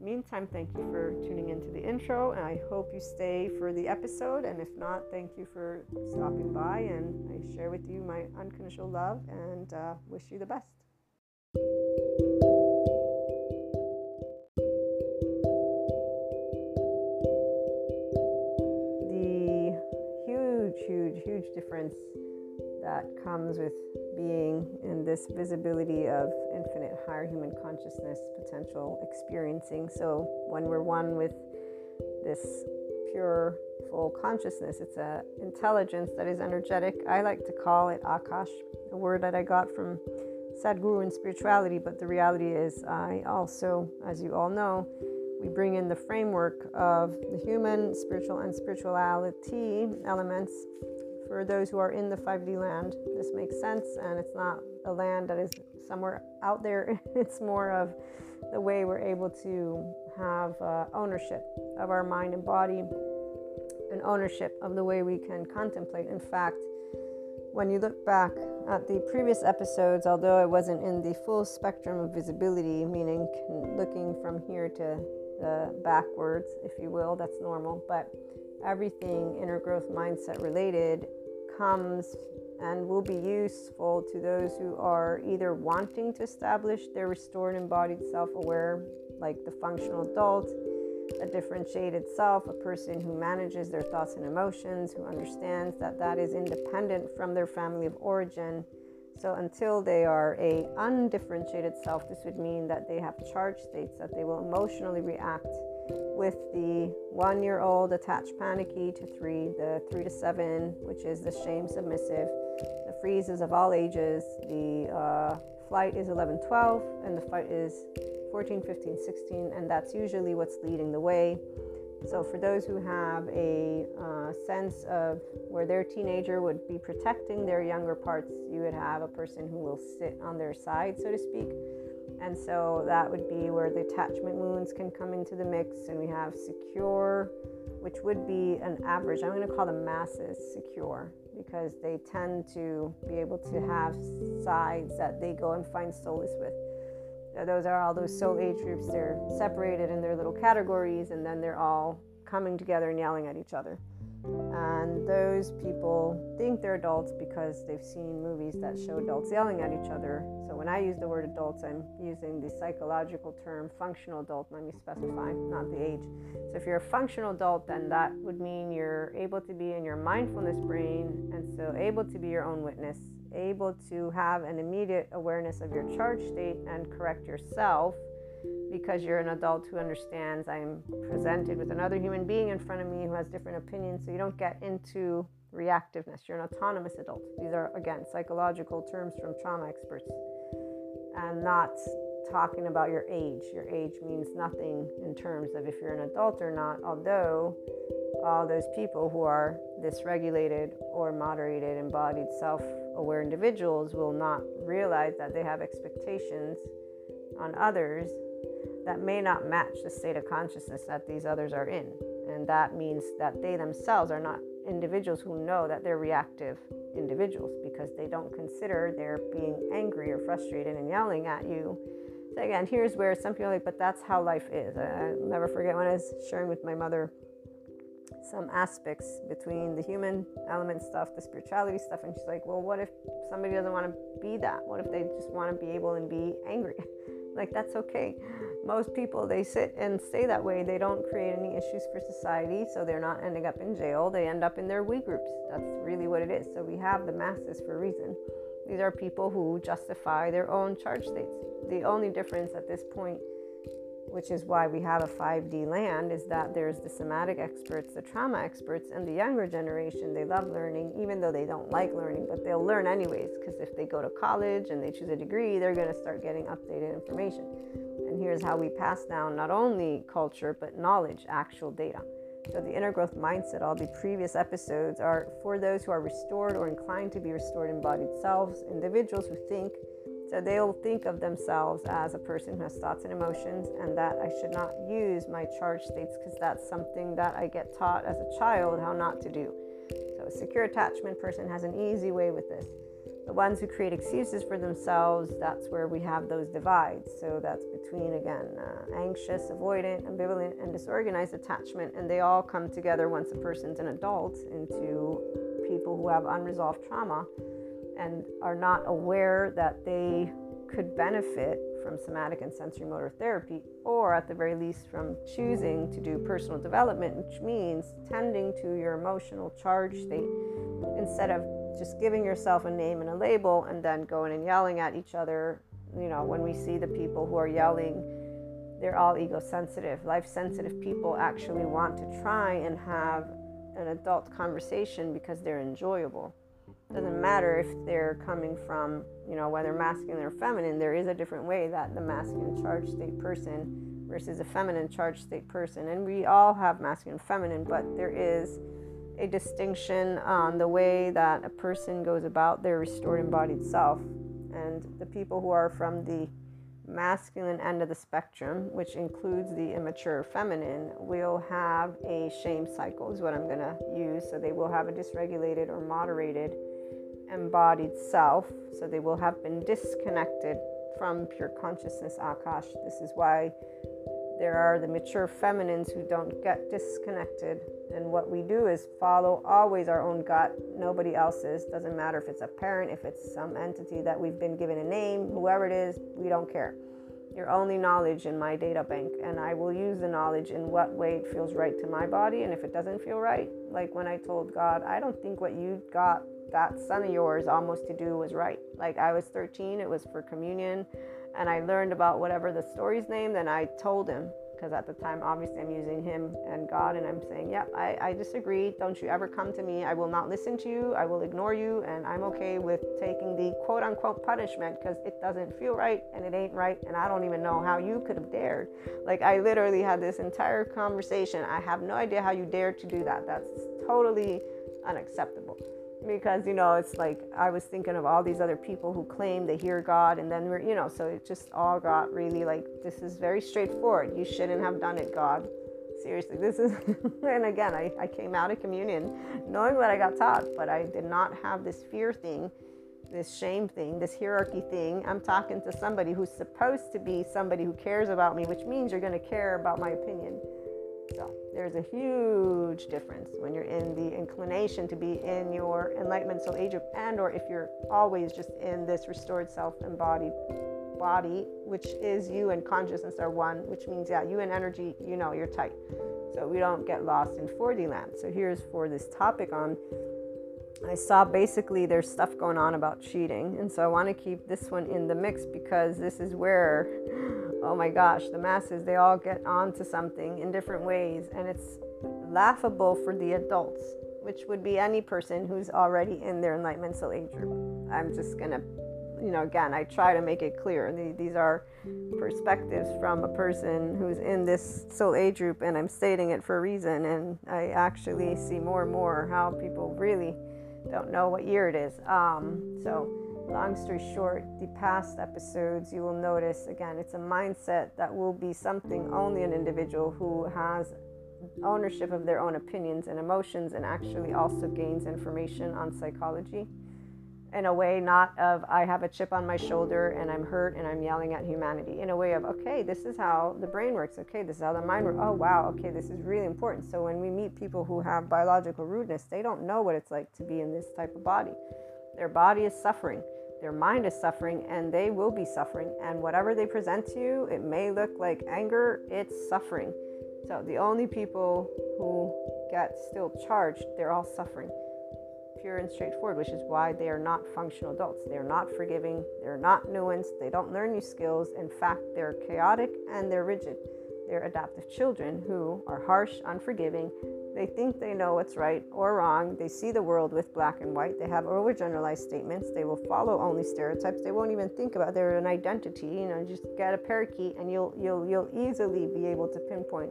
meantime, thank you for tuning into the intro, and I hope you stay for the episode. And if not, thank you for stopping by, and I share with you my unconditional love and uh, wish you the best. The huge, huge, huge difference that comes with being in this visibility of infinite higher human consciousness potential experiencing. So when we're one with this pure full consciousness, it's a intelligence that is energetic. I like to call it Akash, a word that I got from Sadhguru and spirituality, but the reality is I also, as you all know, we bring in the framework of the human, spiritual, and spirituality elements for those who are in the 5D land, this makes sense, and it's not a land that is somewhere out there. It's more of the way we're able to have uh, ownership of our mind and body, and ownership of the way we can contemplate. In fact, when you look back at the previous episodes, although I wasn't in the full spectrum of visibility, meaning looking from here to the backwards, if you will, that's normal, but everything inner growth mindset related comes and will be useful to those who are either wanting to establish their restored embodied self aware, like the functional adult, a differentiated self, a person who manages their thoughts and emotions, who understands that that is independent from their family of origin. So until they are a undifferentiated self, this would mean that they have charge states that they will emotionally react with the one year old attached panicky to three, the three to seven, which is the shame submissive, the freezes of all ages, the uh, flight is 11 12, and the fight is 14 15 16, and that's usually what's leading the way. So, for those who have a uh, sense of where their teenager would be protecting their younger parts, you would have a person who will sit on their side, so to speak and so that would be where the attachment wounds can come into the mix. And we have secure, which would be an average. I'm going to call the masses secure because they tend to be able to have sides that they go and find solace with. Those are all those soul age groups. They're separated in their little categories and then they're all coming together and yelling at each other. And those people think they're adults because they've seen movies that show adults yelling at each other. So when I use the word adults, I'm using the psychological term functional adult. Let me specify, not the age. So if you're a functional adult, then that would mean you're able to be in your mindfulness brain and so able to be your own witness, able to have an immediate awareness of your charge state and correct yourself because you're an adult who understands I'm presented with another human being in front of me who has different opinions. So you don't get into reactiveness. You're an autonomous adult. These are, again, psychological terms from trauma experts and not talking about your age. Your age means nothing in terms of if you're an adult or not, although all those people who are dysregulated or moderated, embodied, self aware individuals will not realize that they have expectations on others that may not match the state of consciousness that these others are in. And that means that they themselves are not individuals who know that they're reactive individuals because they don't consider they're being angry or frustrated and yelling at you. So, again, here's where some people are like, but that's how life is. I, will never forget when I was sharing with my mother some aspects between the human element stuff, the spirituality stuff, and she's like, well, what if somebody doesn't want to be that? What if they just want to be able and be angry? like, that's okay most people they sit and stay that way. They don't create any issues for society so they're not ending up in jail. They end up in their we groups. That's really what it is. So we have the masses for a reason. These are people who justify their own charge states. The only difference at this point which is why we have a 5D land, is that there's the somatic experts, the trauma experts, and the younger generation. They love learning, even though they don't like learning, but they'll learn anyways, because if they go to college and they choose a degree, they're going to start getting updated information. Here's how we pass down not only culture, but knowledge, actual data. So, the inner growth mindset, all the previous episodes are for those who are restored or inclined to be restored embodied selves, individuals who think so they'll think of themselves as a person who has thoughts and emotions, and that I should not use my charge states because that's something that I get taught as a child how not to do. So a secure attachment person has an easy way with this. The ones who create excuses for themselves, that's where we have those divides. So that's between, again, uh, anxious, avoidant, ambivalent, and disorganized attachment. And they all come together once a person's an adult into people who have unresolved trauma and are not aware that they could benefit from somatic and sensory motor therapy, or at the very least from choosing to do personal development, which means tending to your emotional charge state instead of just giving yourself a name and a label and then going and yelling at each other. You know, when we see the people who are yelling, they're all ego sensitive. Life sensitive people actually want to try and have an adult conversation because they're enjoyable doesn't matter if they're coming from, you know, whether masculine or feminine, there is a different way that the masculine charged state person versus a feminine charged state person. And we all have masculine and feminine, but there is a distinction on the way that a person goes about their restored embodied self. And the people who are from the masculine end of the spectrum, which includes the immature feminine, will have a shame cycle, is what I'm going to use. So they will have a dysregulated or moderated embodied self, so they will have been disconnected from pure consciousness, Akash. This is why there are the mature feminines who don't get disconnected. And what we do is follow always our own gut, nobody else's. Doesn't matter if it's a parent, if it's some entity that we've been given a name, whoever it is, we don't care. Your only knowledge in my data bank, and I will use the knowledge in what way it feels right to my body. And if it doesn't feel right, like when I told God, I don't think what you got that son of yours almost to do was right. Like I was 13, it was for communion, and I learned about whatever the story's name. Then I told him because at the time, obviously, I'm using him and God, and I'm saying, "Yep, yeah, I, I disagree. Don't you ever come to me. I will not listen to you. I will ignore you, and I'm okay with taking the quote unquote punishment because it doesn't feel right and it ain't right, and I don't even know how you could have dared. Like I literally had this entire conversation. I have no idea how you dared to do that. That's totally unacceptable." Because you know it's like i was thinking of all these other people who claim they hear god and then we're you know so it just all got really like this is very straightforward. You shouldn't have done it god. Seriously this is and again I, I came out of communion knowing what i got taught but i did not have this fear thing this shame thing this hierarchy thing. I'm talking to somebody who's supposed to be somebody who cares about me which means you're going to care about my opinion so there's a huge difference when you're in the inclination to be in your enlightenment soul age group and or if you're always just in this restored self-embodied body, which is you and consciousness are one, which means yeah, you and energy, you know, you're tight. So we don't get lost in 4D land. So here's for this topic on I saw basically there's stuff going on about cheating. And so I want to keep this one in the mix because this is where oh my gosh, the masses, they all get onto something in different ways. And it's laughable for the adults, which would be any person who's already in their enlightenment soul age group. I'm just going to, you know, again, I try to make it clear. These are perspectives from a person who's in this soul age group, and I'm stating it for a reason. And I actually see more and more how people really don't know what year it is. Um, so, long story short, the past episodes, you will notice again, it's a mindset that will be something only an individual who has ownership of their own opinions and emotions and actually also gains information on psychology in a way not of I have a chip on my shoulder and I'm hurt and I'm yelling at humanity in a way of okay this is how the brain works. Okay this is how the mind works. Oh wow okay this is really important. So when we meet people who have biological rudeness they don't know what it's like to be in this type of body. Their body is suffering their mind is suffering and they will be suffering. And whatever they present to you, it may look like anger, it's suffering. So the only people who get still charged, they're all suffering. pure and straightforward, which is why they are not functional adults. They are not forgiving, they're not nuanced, they don't learn new skills. In fact, they're chaotic and they're rigid. They're adaptive children who are harsh, unforgiving. They think they know what's right or wrong. They see the world with black and white. They have overgeneralized statements. They will follow only stereotypes. They won't even think about their an identity. You know, just get a parakeet and you'll you'll you'll easily be able to pinpoint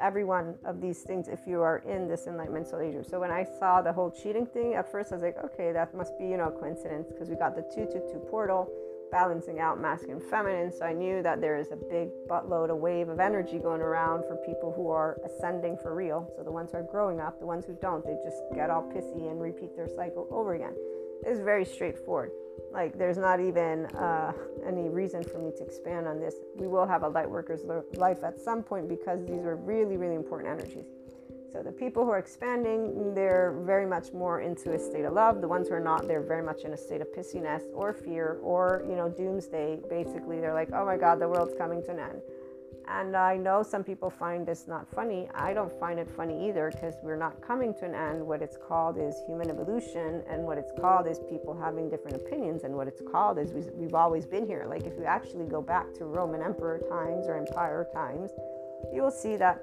every one of these things if you are in this enlightenment soul So when I saw the whole cheating thing, at first I was like, okay, that must be, you know, coincidence because we got the 222 portal balancing out masculine feminine. So I knew that there is a big buttload, a wave of energy going around for people who are ascending for real. So the ones who are growing up, the ones who don't, they just get all pissy and repeat their cycle over again. It's very straightforward. Like, there's not even uh, any reason for me to expand on this. We will have a light worker's life at some point because these are really, really important energies. So, the people who are expanding, they're very much more into a state of love. The ones who are not, they're very much in a state of pissiness or fear or, you know, doomsday. Basically, they're like, oh my God, the world's coming to an end. And I know some people find this not funny. I don't find it funny either because we're not coming to an end. What it's called is human evolution, and what it's called is people having different opinions, and what it's called is we've always been here. Like if you actually go back to Roman emperor times or empire times, you will see that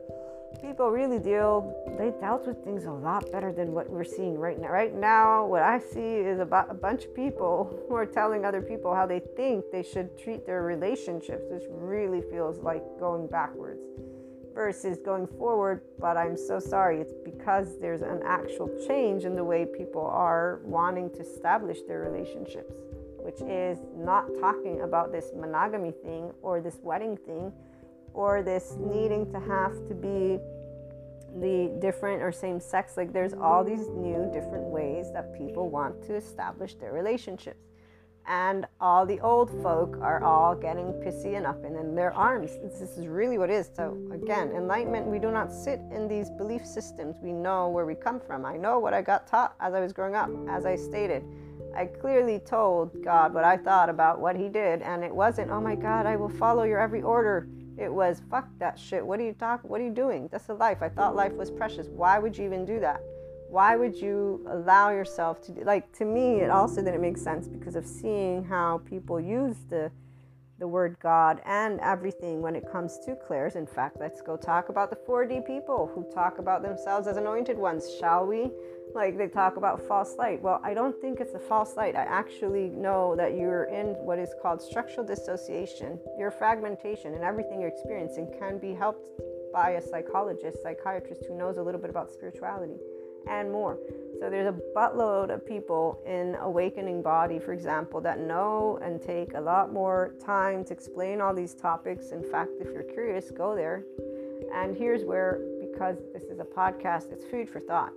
people really deal they dealt with things a lot better than what we're seeing right now. Right now what i see is about a bunch of people who are telling other people how they think they should treat their relationships. Which really feels like going backwards versus going forward but i'm so sorry. It's because there's an actual change in the way people are wanting to establish their relationships which is not talking about this monogamy thing or this wedding thing or this needing to have to be the different or same sex like there's all these new different ways that people want to establish their relationships. And all the old folk are all getting pissy and up in their arms. This is really what it is. So again enlightenment we do not sit in these belief systems. We know where we come from. I know what i got taught as i was growing up as i stated. I clearly told God what I thought about what He did, and it wasn't, oh my God, I will follow your every order. It was fuck that shit. What are you talking? What are you doing? That's a life. I thought life was precious. Why would you even do that? Why would you allow yourself to like to me it also didn't make sense because of seeing how people use the the word God and everything when it comes to clairs. In fact, let's go talk about the 4D people who talk about themselves as anointed ones, shall we? Like they talk about false light. Well, I don't think it's a false light. I actually know that you're in what is called structural dissociation. Your fragmentation and everything you're experiencing can be helped by a psychologist, psychiatrist who knows a little bit about spirituality and more. So there's a buttload of people in awakening body, for example, that know and take a lot more time to explain all these topics. In fact, if you're curious, go there. And here's where, because this is a podcast, it's food for thought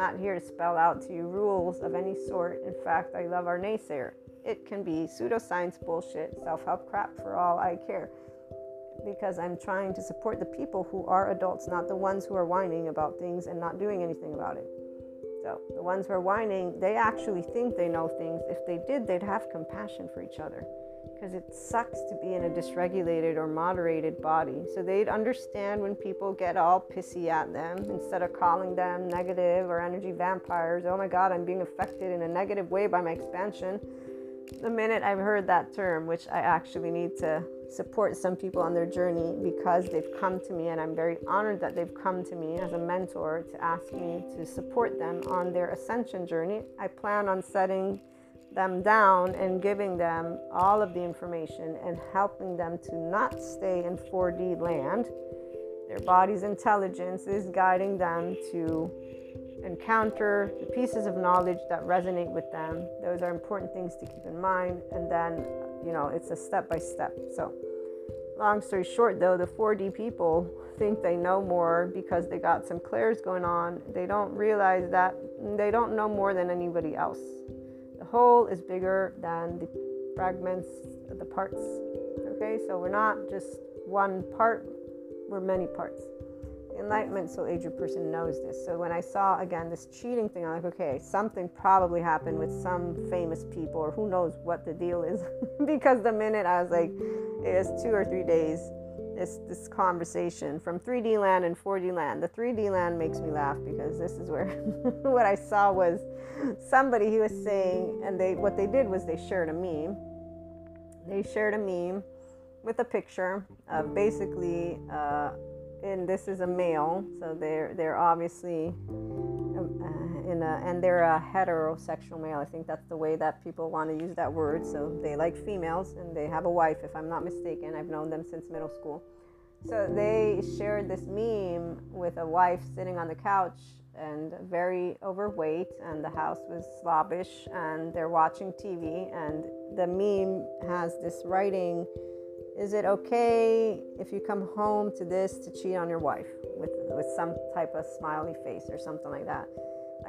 not here to spell out to you rules of any sort. In fact, I love our naysayer. It can be pseudoscience bullshit, self help crap for all I care. Because I'm trying to support the people who are adults, not the ones who are whining about things and not doing anything about it. So, the ones who are whining, they actually think they know things. If they did, they'd have compassion for each other because it sucks to be in a dysregulated or moderated body. So they'd understand when people get all pissy at them instead of calling them negative or energy vampires. Oh my God, I'm being affected in a negative way by my expansion. The minute I've heard that term, which I actually need to support some people on their journey because they've come to me, and I'm very honored that they've come to me as a mentor to ask me to support them on their ascension journey. I plan on setting them down and giving them all of the information and helping them to not stay in 4D land. Their body's intelligence is guiding them to encounter the pieces of knowledge that resonate with them. Those are important things to keep in mind. And then, you know, it's a step by step. So, long story short, though, the 4D people think they know more because they got some clairs going on. They don't realize that they don't know more than anybody else whole is bigger than the fragments, the parts. Okay, so we're not just one part, we're many parts. Enlightenment so age person knows this. So when I saw again this cheating thing, I'm like, okay, something probably happened with some famous people, or who knows what the deal is. because the minute I was like, it's two or three days this this conversation from 3D land and 4D land. The 3D land makes me laugh because this is where what I saw was somebody who was saying, and they what they did was they shared a meme. They shared a meme with a picture of basically, uh, and this is a male, so they're they're obviously in a, Uh, and they're a heterosexual male. I think that's the way that people want to use that word. So they like females and they have a wife, if I'm not mistaken. I've known them since middle school. So they shared this meme with a wife sitting on the couch and very overweight, and the house was slobbish, and they're watching TV. And the meme has this writing Is it okay if you come home to this to cheat on your wife? With, with some type of smiley face or something like that.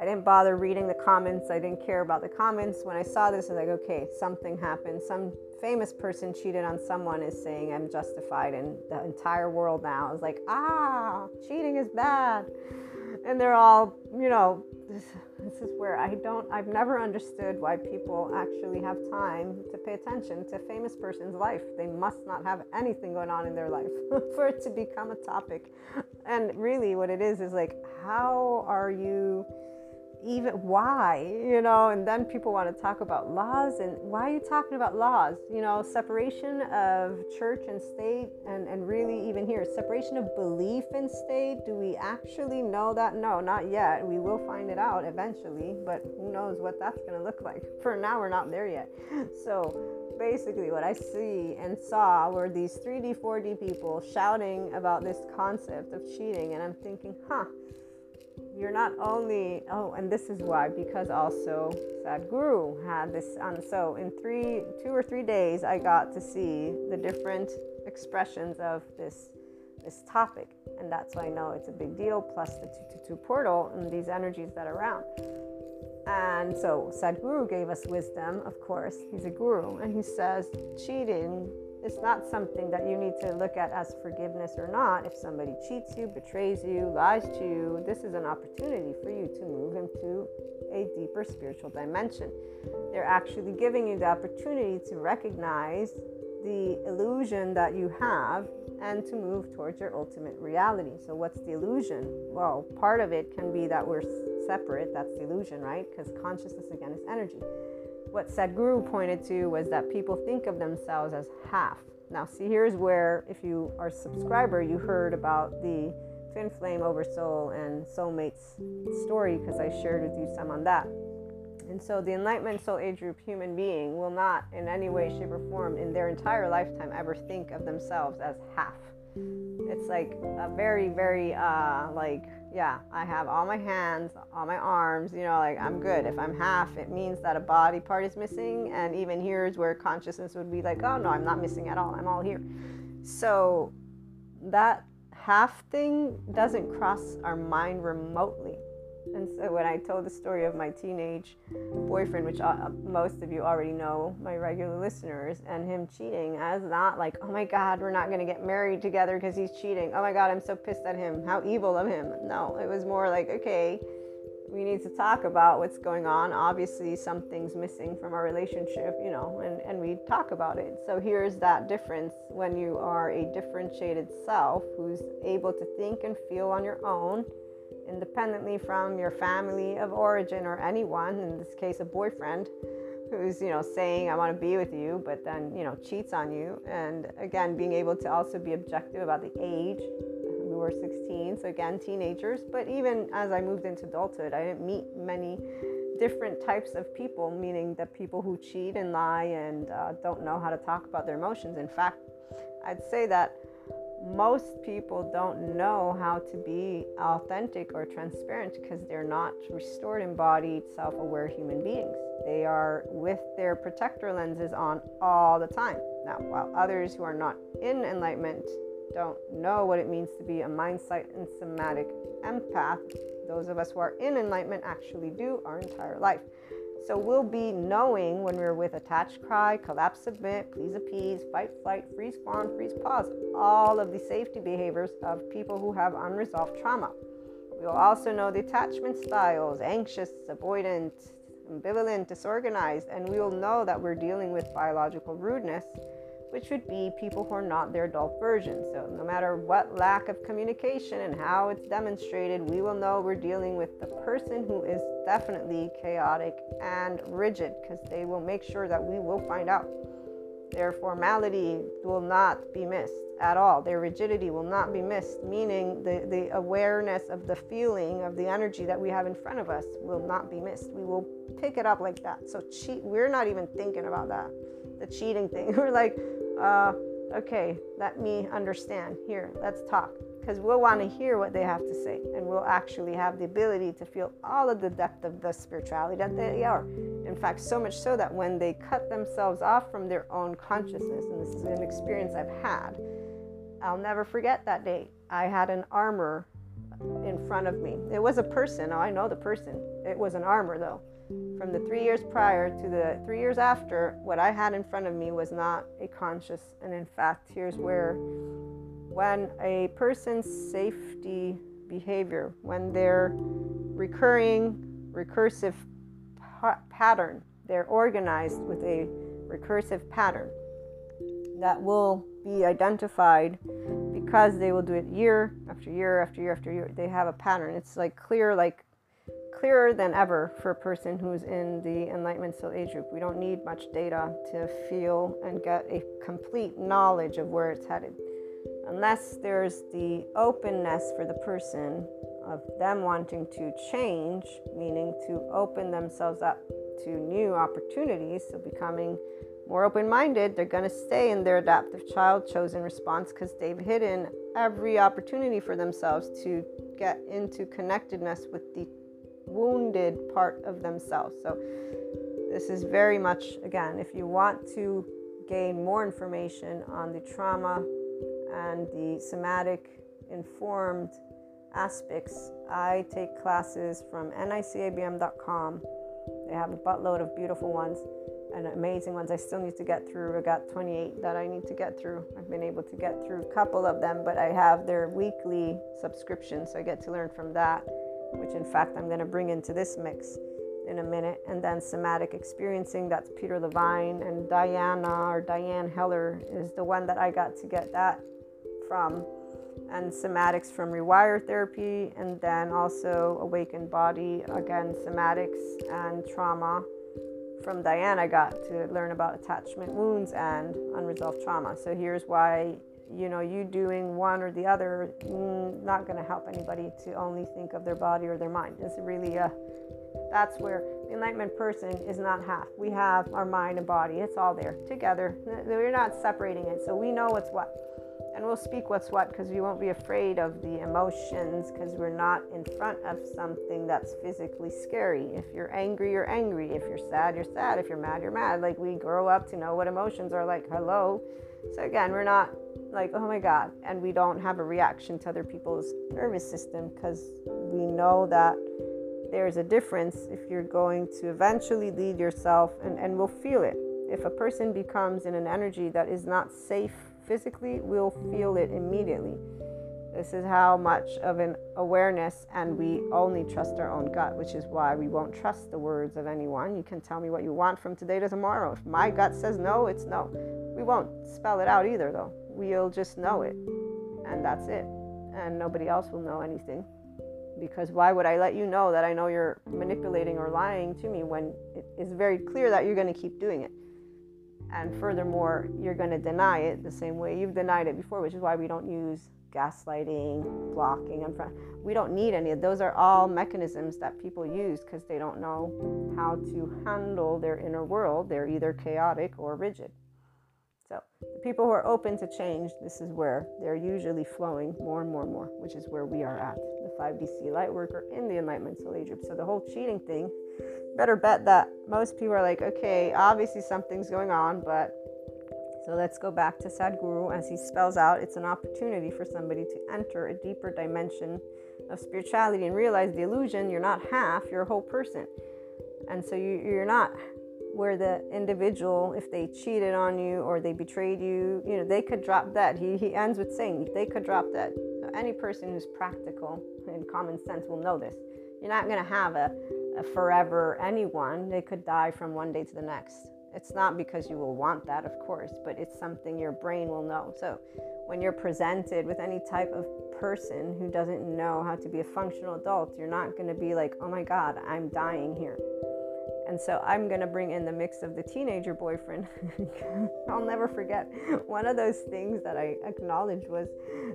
I didn't bother reading the comments. I didn't care about the comments. When I saw this, I was like, okay, something happened. Some famous person cheated on someone is saying I'm justified in the entire world now. I was like, ah, cheating is bad. And they're all, you know, this, this is where I don't, I've never understood why people actually have time to pay attention to a famous person's life. They must not have anything going on in their life for it to become a topic. And really, what it is is like, how are you? Even why you know? And then people want to talk about laws and why are you talking about laws? You know separation of church and state and and really even here separation of belief and state do we actually know that? No not yet. We will find it out eventually but who knows what that's going to look like. For now we're not there yet. So basically what i see and saw were these 3d 4d people shouting about this concept of cheating and i'm thinking huh you're not only oh and this is why because also sadhguru had this and so in three two or three days i got to see the different expressions of this this topic. And that's why i know it's a big deal plus the 222 portal and these energies that are around. And so sadhguru gave us wisdom of course. He's a guru and he says cheating it's not something that you need to look at as forgiveness or not. If somebody cheats you, betrays you, lies to you, this is an opportunity for you to move into a deeper spiritual dimension. They're actually giving you the opportunity to recognize the illusion that you have and to move towards your ultimate reality. So, what's the illusion? Well, part of it can be that we're separate. That's the illusion, right? Because consciousness, again, is energy what Sadhguru pointed to was that people think of themselves as half. Now, see, here's where, if you are a subscriber, you heard about the twin flame over soul and soulmates story because I shared with you some on that. And so, the Enlightenment Soul Age Group human being will not, in any way, shape, or form, in their entire lifetime, ever think of themselves as half. It's like a very, very, uh, like, yeah, I have all my hands, all my arms, you know, like I'm good. If I'm half, it means that a body part is missing. And even here is where consciousness would be like, oh no, I'm not missing at all. I'm all here. So that half thing doesn't cross our mind remotely. And so when I told the story of my teenage boyfriend, which uh, most of you already know, my regular listeners, and him cheating, I was not like, oh my God, we're not going to get married together because he's cheating. Oh my God, I'm so pissed at him. How evil of him. No, it was more like, okay, we need to talk about what's going on. Obviously, something's missing from our relationship, you know, and, and we talk about it. So here's that difference when you are a differentiated self who's able to think and feel on your own independently from your family of origin or anyone, in this case, a boyfriend who's you know saying i want to be with you but then you know cheats on you. And again being able to also be objective about the age. We were 16 so again teenagers. But even as i moved into adulthood i didn't meet many different types of people meaning the people who cheat and lie and uh, don't know how to talk about their emotions. In fact i'd say that most people don't know how to be authentic or transparent because they're not restored, embodied, self aware human beings. They are with their protector lenses on all the time. Now, while others who are not in enlightenment don't know what it means to be a mind, sight, and somatic empath, those of us who are in enlightenment actually do our entire life. So we'll be knowing when we're with attached cry, collapse, submit, please appease, fight, flight, freeze, fawn, freeze, pause, all of the safety behaviors of people who have unresolved trauma. We'll also know the attachment styles, anxious, avoidant, ambivalent, disorganized, and we will know that we're dealing with biological rudeness which would be people who are not their adult version. So, no matter what lack of communication and how it's demonstrated, we will know we're dealing with the person who is definitely chaotic and rigid because they will make sure that we will find out. Their formality will not be missed at all. Their rigidity will not be missed, meaning the, the awareness of the feeling of the energy that we have in front of us will not be missed. We will pick it up like that. So cheat we're not even thinking about that. The cheating thing. We're like, uh, okay, let me understand. Here, let's talk. Because we'll want to hear what they have to say, and we'll actually have the ability to feel all of the depth of the spirituality that they are. In fact, so much so that when they cut themselves off from their own consciousness, and this is an experience I've had, I'll never forget that day. I had an armor in front of me. It was a person. Oh, I know the person. It was an armor, though from the three years prior to the three years after, what I had in front of me was not a conscious. And in fact, here's where when a person's safety behavior, when their recurring recursive pa- pattern, they're organized with a recursive pattern that will be identified because they will do it year after year after year after year. They have a pattern. It's like clear, like clearer than ever for a person who's in the Enlightenment Soul Age group. We don't need much data to feel and get a complete knowledge of where it's headed. Unless there's the openness for the person of them wanting to change, meaning to open themselves up to new opportunities, so becoming more open minded, they're going to stay in their adaptive child chosen response because they've hidden every opportunity for themselves to get into connectedness with the wounded part of themselves. So, this is very much, again, if you want to gain more information on the trauma and the somatic informed aspects, I take classes from nicabm.com. They have a buttload of beautiful ones and amazing ones I still need to get through. I got 28 that I need to get through. I've been able to get through a couple of them, but I have their weekly subscription, so I get to learn from that which in fact I'm going to bring into this mix in a minute. And then somatic experiencing, that's Peter Levine and Diana or Diane Heller is the one that I got to get that from. And somatics from Rewire Therapy, and then also Awakened Body, again, somatics and trauma from Diana, got to learn about attachment wounds and unresolved trauma. So here's why you know, you doing one or the other, mm, not going to help anybody to only think of their body or their mind. It's really a, that's where the enlightenment person is not half. We have our mind and body, it's all there together. We're not separating it, so we know what's what. And we'll speak what's what because we won't be afraid of the emotions because we're not in front of something that's physically scary. If you're angry, you're angry. If you're sad, you're sad. If you're mad, you're mad. Like we grow up to know what emotions are like. Hello. So again, we're not like, oh my God, and we don't have a reaction to other people's nervous system because we know that there's a difference if you're going to eventually lead yourself and, and we'll feel it. If a person becomes in an energy that is not safe physically, we'll feel it immediately. This is how much of an awareness, and we only trust our own gut, which is why we won't trust the words of anyone. You can tell me what you want from today to tomorrow. If my gut says no, it's no. We won't spell it out either, though we'll just know it and that's it and nobody else will know anything because why would i let you know that i know you're manipulating or lying to me when it is very clear that you're going to keep doing it and furthermore you're going to deny it the same way you've denied it before which is why we don't use gaslighting blocking and we don't need any of those are all mechanisms that people use because they don't know how to handle their inner world they're either chaotic or rigid so, the people who are open to change, this is where they're usually flowing more and more and more, which is where we are at. The 5DC light worker in the Enlightenment Soul group. So, the whole cheating thing, better bet that most people are like, okay, obviously something's going on, but so let's go back to Sadhguru as he spells out it's an opportunity for somebody to enter a deeper dimension of spirituality and realize the illusion you're not half, you're a whole person. And so you, you're not where the individual, if they cheated on you or they betrayed you, you know, they could drop dead. He, he ends with saying they could drop dead. So any person who's practical and common sense will know this. You're not going to have a, a forever anyone. They could die from one day to the next. It's not because you will want that, of course, but it's something your brain will know. So when you're presented with any type of person who doesn't know how to be a functional adult, you're not going to be like, oh my God, I'm dying here. And so I'm going to bring in the mix of the teenager boyfriend. I'll never forget. One of those things that I acknowledged was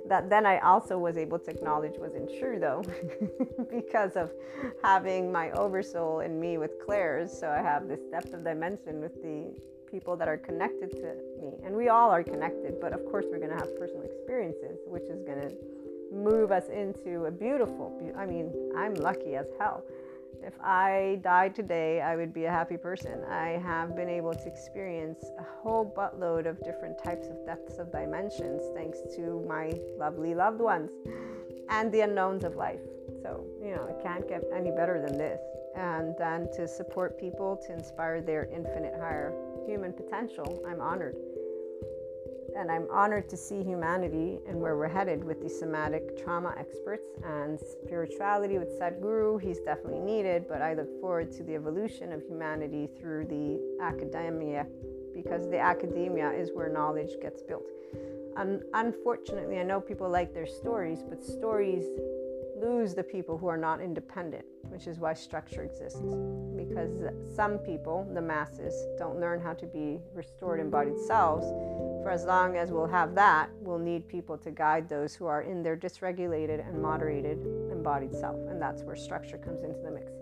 that then I also was able to acknowledge wasn't true though, because of having my oversoul in me with clairs. So I have this depth of dimension with the people that are connected to me. And we all are connected, but of course, we're going to have personal experiences, which is going to move us into a beautiful, I mean, I'm lucky as hell. If I died today, I would be a happy person. I have been able to experience a whole buttload of different types of depths of dimensions thanks to my lovely loved ones and the unknowns of life. So, you know, it can't get any better than this. And then to support people to inspire their infinite higher human potential, I'm honored. And I'm honored to see humanity and where we're headed with the somatic trauma experts and spirituality with Sadhguru. He's definitely needed, but I look forward to the evolution of humanity through the academia because the academia is where knowledge gets built. And unfortunately, I know people like their stories, but stories lose the people who are not independent, which is why structure exists. Because some people, the masses, don't learn how to be restored embodied selves. For as long as we'll have that, we'll need people to guide those who are in their dysregulated and moderated embodied self. And that's where structure comes into the mix.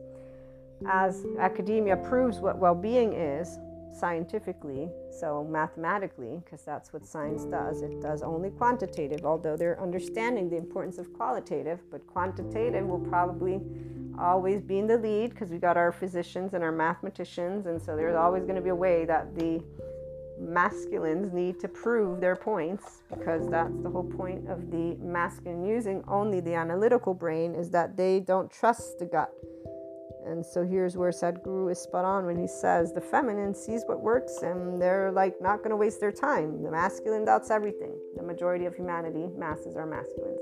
As academia proves what well being is, scientifically, so mathematically, because that's what science does. It does only quantitative, although they're understanding the importance of qualitative, but quantitative will probably always be in the lead because we got our physicians and our mathematicians, and so there's always going to be a way that the masculines need to prove their points because that's the whole point of the masculine using only the analytical brain is that they don't trust the gut and so here's where Sadhguru is spot on when he says the feminine sees what works and they're like not going to waste their time. The masculine doubts everything. The majority of humanity, masses, are masculines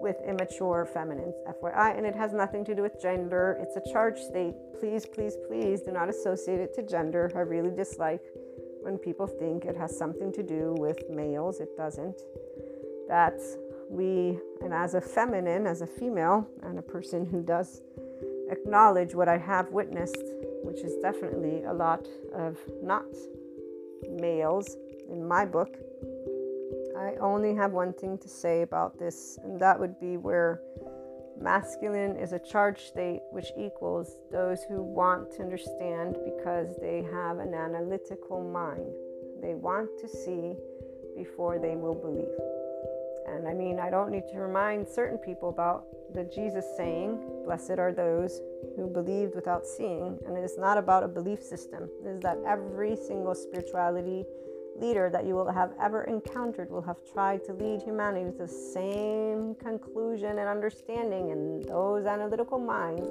with immature feminines, FYI. And it has nothing to do with gender. It's a charge state. Please, please, please do not associate it to gender. I really dislike when people think it has something to do with males. It doesn't. That we, and as a feminine, as a female, and a person who does acknowledge what I have witnessed, which is definitely a lot of not males in my book. I only have one thing to say about this, and that would be where masculine is a charge state which equals those who want to understand because they have an analytical mind. They want to see before they will believe. And I mean, I don't need to remind certain people about the Jesus saying, Blessed are those who believed without seeing. And it is not about a belief system, it is that every single spirituality leader that you will have ever encountered will have tried to lead humanity to the same conclusion and understanding. And those analytical minds,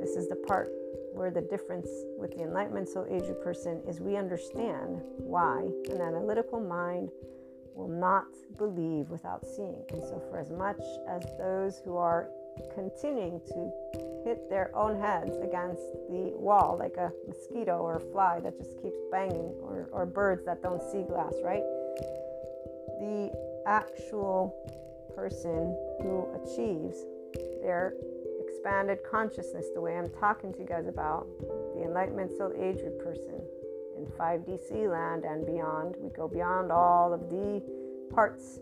this is the part where the difference with the Enlightenment Soul Age person is we understand why an analytical mind will not believe without seeing. And so, for as much as those who are continuing to hit their own heads against the wall, like a mosquito or a fly that just keeps banging, or, or birds that don't see glass, right? The actual person who achieves their expanded consciousness, the way I'm talking to you guys about, the enlightenment soul aged person, in 5DC land and beyond. We go beyond all of the parts.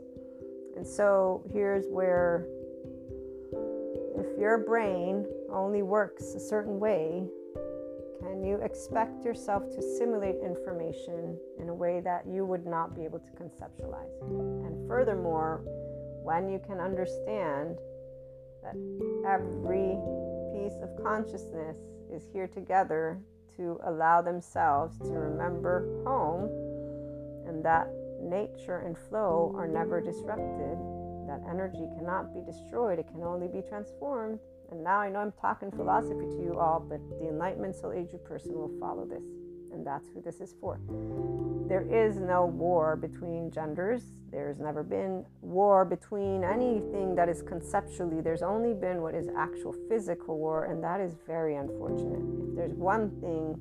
And so here's where your brain only works a certain way, can you expect yourself to simulate information in a way that you would not be able to conceptualize? And furthermore, when you can understand that every piece of consciousness is here together to allow themselves to remember home and that nature and flow are never disrupted. That energy cannot be destroyed, it can only be transformed. And now I know I'm talking philosophy to you all, but the enlightenment soul aged person will follow this. And that's who this is for. There is no war between genders. There's never been war between anything that is conceptually. There's only been what is actual physical war, and that is very unfortunate. If there's one thing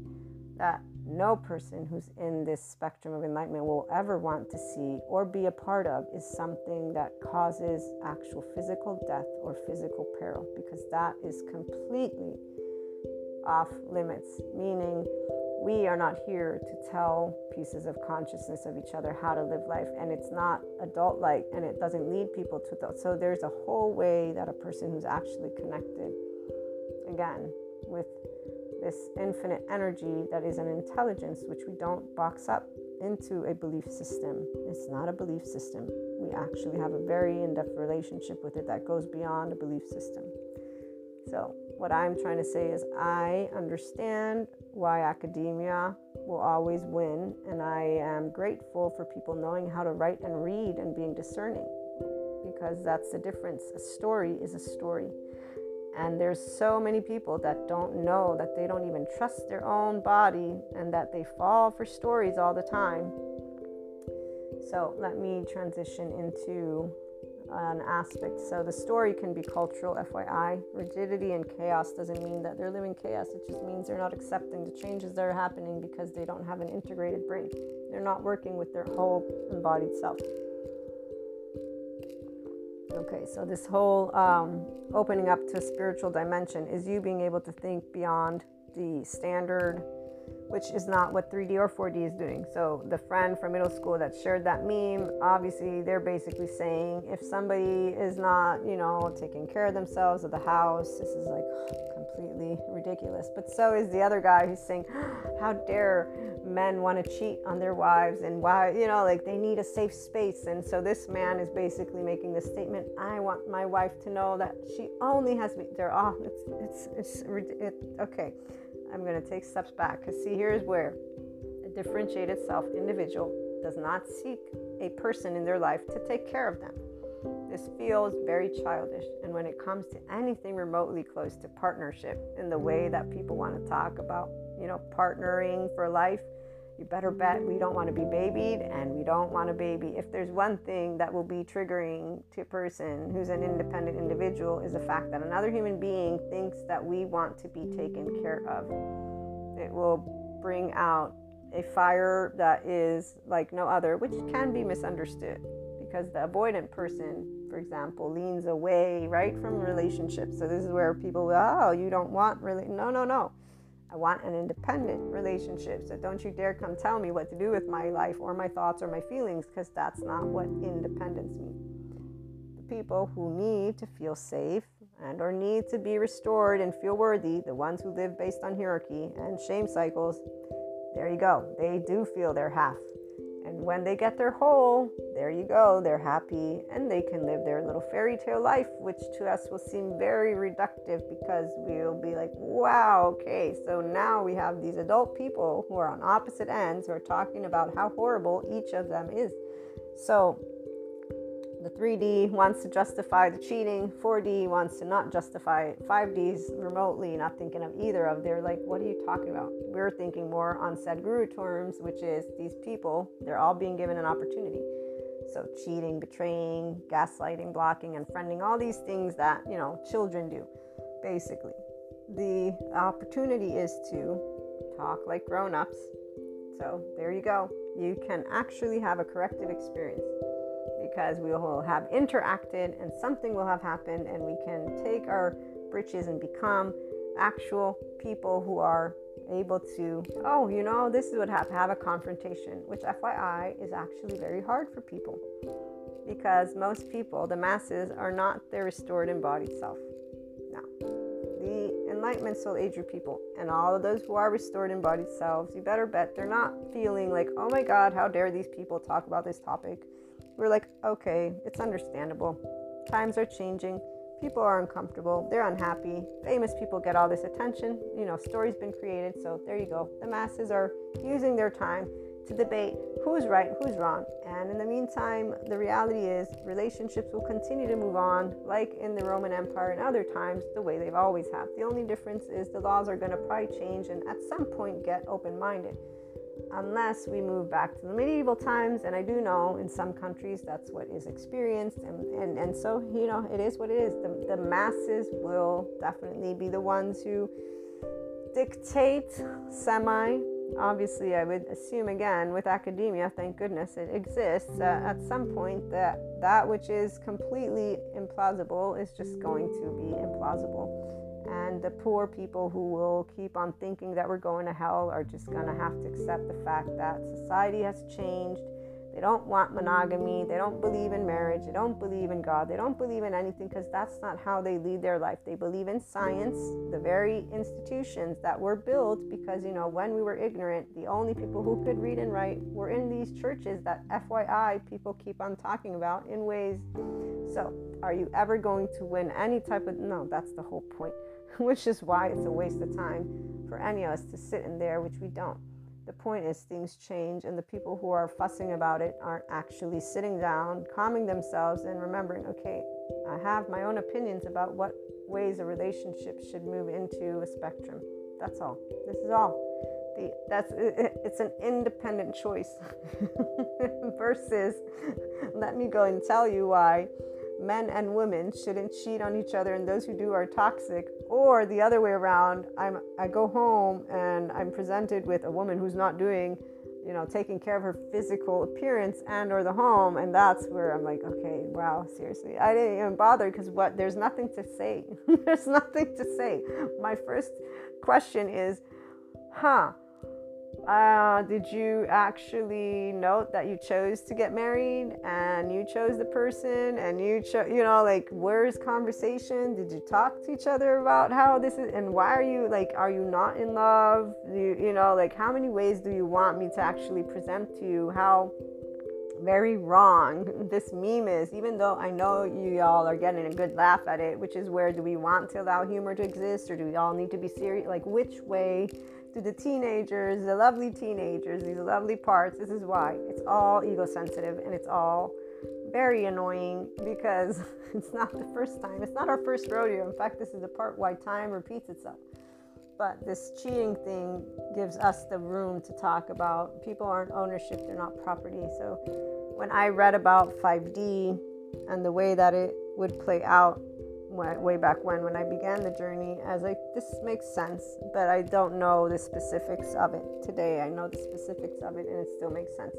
that no person who's in this spectrum of enlightenment will ever want to see or be a part of is something that causes actual physical death or physical peril because that is completely off limits, meaning we are not here to tell pieces of consciousness of each other how to live life and it's not adult like and it doesn't lead people to adult. So there's a whole way that a person who's actually connected again with this infinite energy that is an intelligence which we don't box up into a belief system it's not a belief system we actually have a very in-depth relationship with it that goes beyond a belief system so what I'm trying to say is, I understand why academia will always win, and I am grateful for people knowing how to write and read and being discerning because that's the difference. A story is a story. And there's so many people that don't know that they don't even trust their own body and that they fall for stories all the time. So let me transition into an aspect. So the story can be cultural, FYI. Rigidity and chaos doesn't mean that they're living chaos, it just means they're not accepting the changes that are happening because they don't have an integrated brain. They're not working with their whole embodied self. Okay, so this whole um, opening up to a spiritual dimension is you being able to think beyond the standard which is not what 3D or 4D is doing. So, the friend from middle school that shared that meme, obviously, they're basically saying if somebody is not, you know, taking care of themselves or the house, this is like ridiculous. But so is the other guy who's saying, how dare men want to cheat on their wives and why, you know, like they need a safe space. And so, this man is basically making the statement I want my wife to know that she only has me. They're all, it's, it's, it's, it, okay. I'm going to take steps back because, see, here's where a differentiated self individual does not seek a person in their life to take care of them. This feels very childish. And when it comes to anything remotely close to partnership in the way that people want to talk about, you know, partnering for life, you better bet we don't want to be babied and we don't want a baby. If there's one thing that will be triggering to a person who's an independent individual is the fact that another human being thinks that we want to be taken care of. It will bring out a fire that is like no other, which can be misunderstood because the avoidant person, for example, leans away right from relationships. So this is where people, oh, you don't want really, no, no, no. I want an independent relationship. So don't you dare come tell me what to do with my life or my thoughts or my feelings because that's not what independence means. The people who need to feel safe and or need to be restored and feel worthy, the ones who live based on hierarchy and shame cycles, there you go. They do feel their half. When they get their whole, there you go, they're happy and they can live their little fairy tale life, which to us will seem very reductive because we'll be like, wow, okay, so now we have these adult people who are on opposite ends who are talking about how horrible each of them is. So the 3D wants to justify the cheating, 4D wants to not justify it, 5D's remotely not thinking of either of. They're like, what are you talking about? We're thinking more on Sadhguru terms, which is these people, they're all being given an opportunity. So cheating, betraying, gaslighting, blocking, and friending, all these things that, you know, children do, basically. The opportunity is to talk like grown-ups. So there you go. You can actually have a corrective experience because we will have interacted and something will have happened, and we can take our britches and become actual people who are able to, oh, you know, this is what happened, have a confrontation, which FYI is actually very hard for people because most people, the masses, are not their restored embodied self. Now, the Enlightenment Soul Age group people and all of those who are restored embodied selves, you better bet they're not feeling like, oh my God, how dare these people talk about this topic we're like, okay, it's understandable. Times are changing. People are uncomfortable. They're unhappy. Famous people get all this attention. You know, stories been created. So there you go. The masses are using their time to debate who's right, who's wrong. And in the meantime, the reality is relationships will continue to move on, like in the Roman Empire and other times, the way they've always have. The only difference is the laws are going to probably change and at some point get open minded unless we move back to the medieval times. And I do know in some countries that's what is experienced. And, and, and so, you know, it is what it is. The, the masses will definitely be the ones who dictate semi obviously, I would assume again with academia, thank goodness it exists. Uh, at some point, that that which is completely implausible is just going to be implausible. And the poor people who will keep on thinking that we're going to hell are just going to have to accept the fact that society has changed they don't want monogamy. They don't believe in marriage. They don't believe in God. They don't believe in anything because that's not how they lead their life. They believe in science, the very institutions that were built because, you know, when we were ignorant, the only people who could read and write were in these churches that, FYI, people keep on talking about in ways. So, are you ever going to win any type of. No, that's the whole point, which is why it's a waste of time for any of us to sit in there, which we don't. The point is, things change, and the people who are fussing about it aren't actually sitting down, calming themselves, and remembering, okay, I have my own opinions about what ways a relationship should move into a spectrum. That's all. This is all. The, that's it, it's an independent choice versus let me go and tell you why men and women shouldn't cheat on each other and those who do are toxic. Or the other way around i'm i go home and i'm presented with a woman who's not doing you know taking care of her physical appearance and or the home and that's where i'm like okay wow seriously. I didn't even bother because what there's nothing to say. There's nothing to say. My first question is huh uh, did you actually note that you chose to get married and you chose the person and you chose, you know, like, where's conversation? Did you talk to each other about how this is and why are you like, are you not in love? You, you know, like, how many ways do you want me to actually present to you how very wrong this meme is, even though I know you all are getting a good laugh at it, which is where do we want to allow humor to exist or do we all need to be serious? Like, which way do the teenagers, the lovely teenagers, these lovely parts. This is why it's all ego sensitive and it's all very annoying because it's not the first time. It's not our first rodeo. In fact, this is the part why time repeats itself. But this cheating thing gives us the room to talk about people aren't ownership, they're not property. So when I read about 5D and the way that it would play out way back when when I began the journey as like this makes sense but I don't know the specifics of it today. I know the specifics of it and it still makes sense.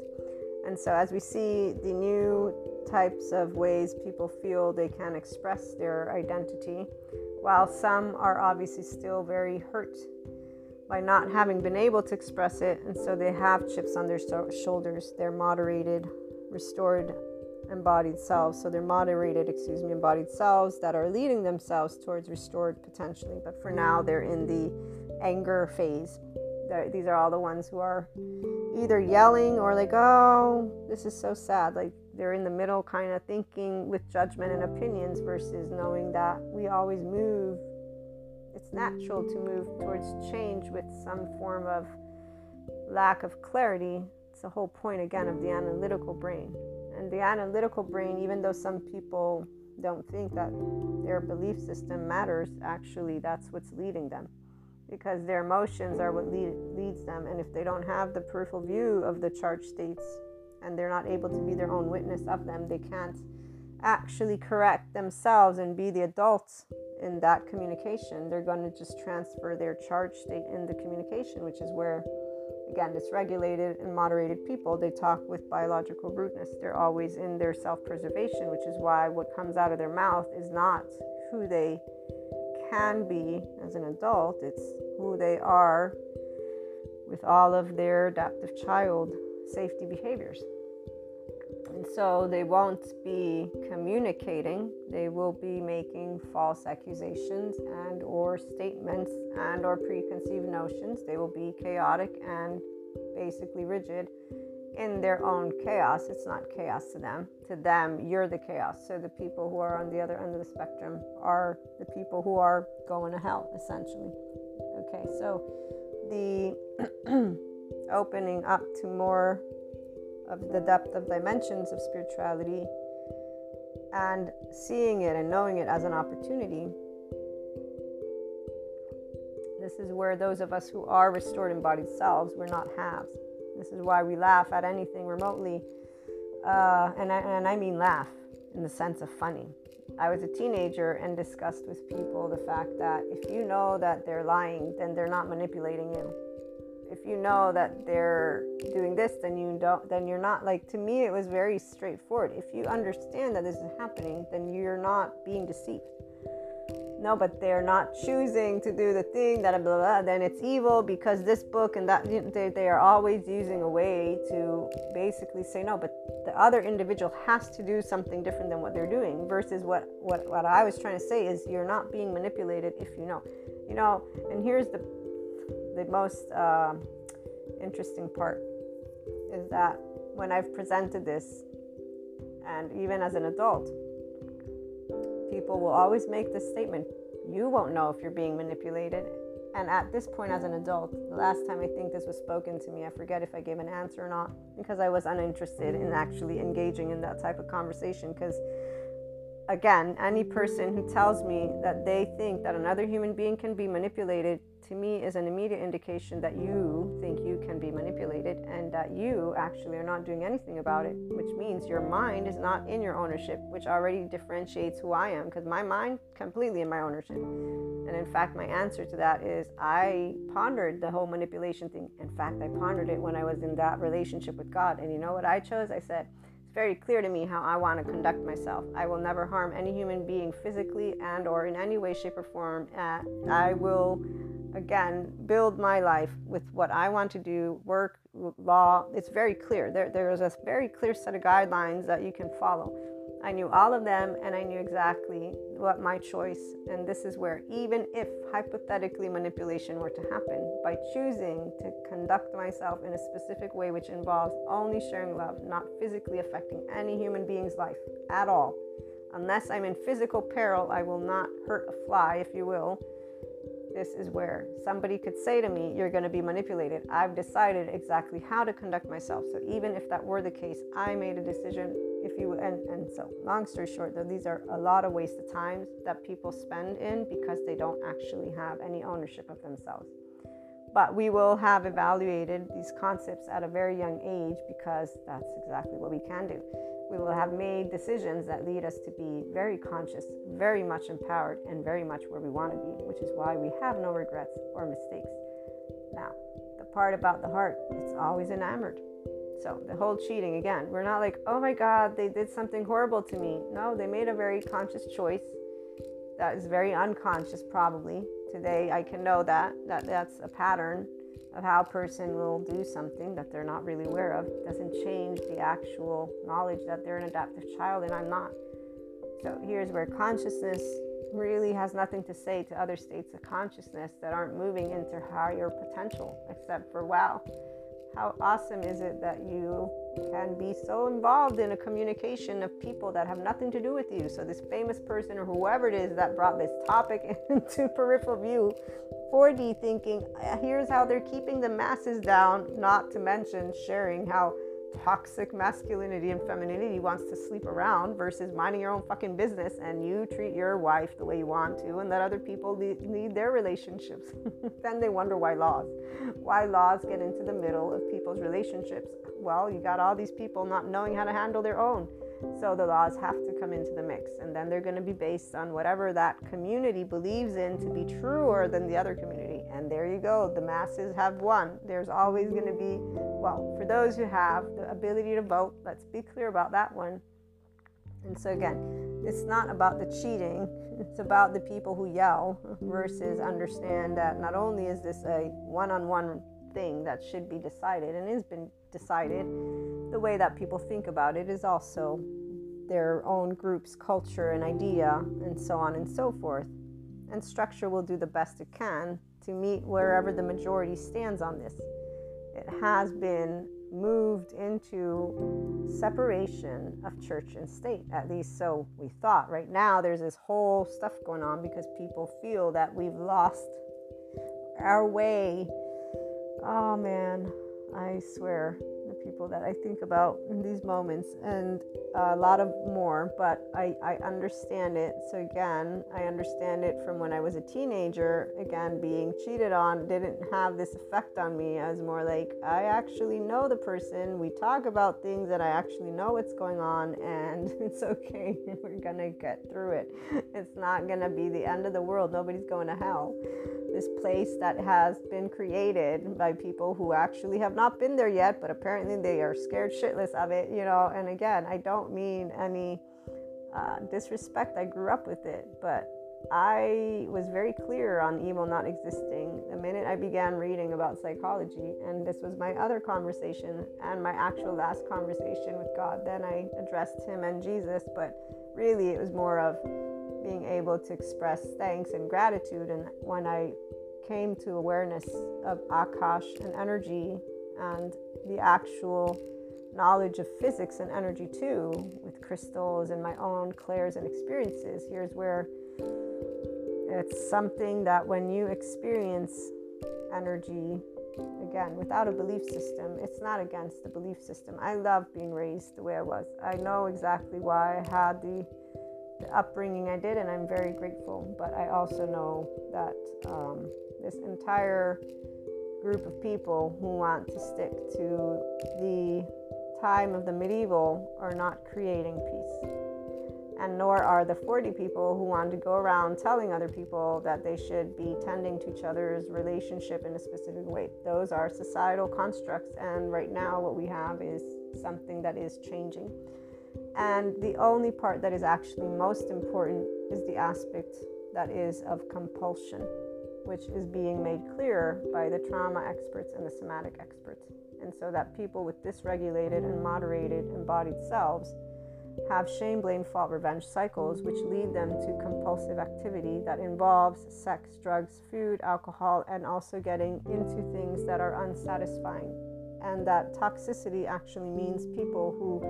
And so as we see the new types of ways people feel they can express their identity while some are obviously still very hurt by not having been able to express it and so they have chips on their shoulders. They're moderated restored embodied selves. So they're moderated, excuse me, embodied selves that are leading themselves towards restored potentially. But for now, they're in the anger phase. They're, these are all the ones who are either yelling or like, oh, this is so sad. Like they're in the middle, kind of thinking with judgment and opinions versus knowing that we always move. It's natural to move towards change with some form of lack of clarity. It's the whole point again of the analytical brain. And the analytical brain, even though some people don't think that their belief system matters, actually, that's what's leading them. Because their emotions are what lead, leads them. And if they don't have the peripheral view of the charged states and they're not able to be their own witness of them, they can't actually correct themselves and be the adults in that communication. They're going to just transfer their charged state in the communication, which is where again, dysregulated and moderated people, they talk with biological rudeness. They're always in their self preservation, which is why what comes out of their mouth is not who they can be as an adult, it's who they are with all of their adaptive child safety behaviors. And so they won't be communicating, they will be making false accusations and or statements and or preconceived notions. They will be chaotic and basically rigid in their own chaos. It's not chaos to them. To them, you're the chaos. So the people who are on the other end of the spectrum are the people who are going to hell, essentially. Okay, so the opening up to more of the depth of dimensions of spirituality and seeing it and knowing it as an opportunity. This is where those of us who are restored embodied selves, we're not halves. This is why we laugh at anything remotely. Uh, and, I, and I mean laugh in the sense of funny. I was a teenager and discussed with people the fact that if you know that they're lying, then they're not manipulating you if you know that they're doing this then you don't then you're not like to me it was very straightforward. If you understand that this is happening then you're not being deceived. No but they're not choosing to do the thing that blah, blah, then it's evil because this book and that they, they are always using a way to basically say no but the other individual has to do something different than what they're doing versus what what, what i was trying to say is you're not being manipulated if you know. You know and here's the the most uh, interesting part is that when I've presented this, and even as an adult, people will always make this statement you won't know if you're being manipulated. And at this point, as an adult, the last time I think this was spoken to me, I forget if I gave an answer or not, because I was uninterested in actually engaging in that type of conversation. Because again, any person who tells me that they think that another human being can be manipulated to me is an immediate indication that you think you can be manipulated and that you actually are not doing anything about it, which means your mind is not in your ownership, which already differentiates who I am because my mind completely in my ownership. And in fact, my answer to that is I pondered the whole manipulation thing. In fact, I pondered it when I was in that relationship with God. And you know what I chose? I said, it's very clear to me how I want to conduct myself. I will never harm any human being physically and or in any way shape or form. Uh, I will again build my life with what I want to do, work, law. It's very clear. There there is a very clear set of guidelines that you can follow. I knew all of them and I knew exactly what my choice. And this is where, even if hypothetically manipulation were to happen, by choosing to conduct myself in a specific way, which involves only sharing love, not physically affecting any human being's life at all, unless I'm in physical peril, I will not hurt a fly, if you will. This is where somebody could say to me, You're going to be manipulated. I've decided exactly how to conduct myself. So, even if that were the case, I made a decision if you and and so long story short though these are a lot of wasted times that people spend in because they don't actually have any ownership of themselves but we will have evaluated these concepts at a very young age because that's exactly what we can do we will have made decisions that lead us to be very conscious very much empowered and very much where we want to be which is why we have no regrets or mistakes now the part about the heart it's always enamored so the whole cheating again, we're not like, oh my God, they did something horrible to me. No, they made a very conscious choice that is very unconscious probably. Today I can know that that that's a pattern of how a person will do something that they're not really aware of. Doesn't change the actual knowledge that they're an adaptive child and I'm not. So here's where consciousness really has nothing to say to other states of consciousness that aren't moving into higher potential, except for wow how awesome is it that you can be so involved in a communication of people that have nothing to do with you? So, this famous person or whoever it is that brought this topic into peripheral view, 4D thinking, here's how they're keeping the masses down, not to mention sharing how toxic masculinity and femininity wants to sleep around versus minding your own fucking business and you treat your wife the way you want to and let other people lead, their relationships. then they wonder why laws. Why laws get into the middle of people's relationships. Well, you got all these people not knowing how to handle their own. So the laws have to come into the mix, and then they're going to be based on whatever that community believes in to be truer than the other community. And there you go, the masses have won. There's always going to be, well, for those who have the ability to vote, let's be clear about that one. And so, again, it's not about the cheating, it's about the people who yell versus understand that not only is this a one on one thing that should be decided and has been decided, the way that people think about it is also their own group's culture and idea, and so on and so forth. And structure will do the best it can to meet wherever the majority stands on this. It has been moved into separation of church and state, at least so we thought. Right now, there's this whole stuff going on because people feel that we've lost our way. Oh man, I swear, the people that I think about in these moments, and a lot of more, but I, I understand it. So, again, I understand it from when I was a teenager. Again, being cheated on didn't have this effect on me. I was more like, I actually know the person. We talk about things that I actually know what's going on, and it's okay. We're gonna get through it. It's not gonna be the end of the world. Nobody's going to hell this place that has been created by people who actually have not been there yet, but apparently they are scared shitless of it, you know. And again, I don't mean any uh, disrespect. I grew up with it, but I was very clear on evil not existing the minute I began reading about psychology. And this was my other conversation and my actual last conversation with God. Then I addressed Him and Jesus, but really it was more of being able to express thanks and gratitude. And when I came to awareness of Akash and energy and the actual knowledge of physics and energy too, with crystals and my own clairs and experiences, here's where it's something that when you experience energy, again, without a belief system, it's not against the belief system. I love being raised the way I was. I know exactly why I had the, upbringing I did, and I'm very grateful. But I also know that um, this entire group of people who want to stick to the time of the medieval are not creating peace and nor are the 4D people who want to go around telling other people that they should be tending to each other's relationship in a specific way. Those are societal constructs, and right now, what we have is something that is changing. And the only part that is actually most important is the aspect that is of compulsion, which is being made clearer by the trauma experts and the somatic experts. And so that people with dysregulated and moderated embodied selves have shame, blame, fault, revenge cycles, which lead them to compulsive activity that involves sex, drugs, food, alcohol, and also getting into things that are unsatisfying. And that toxicity actually means people who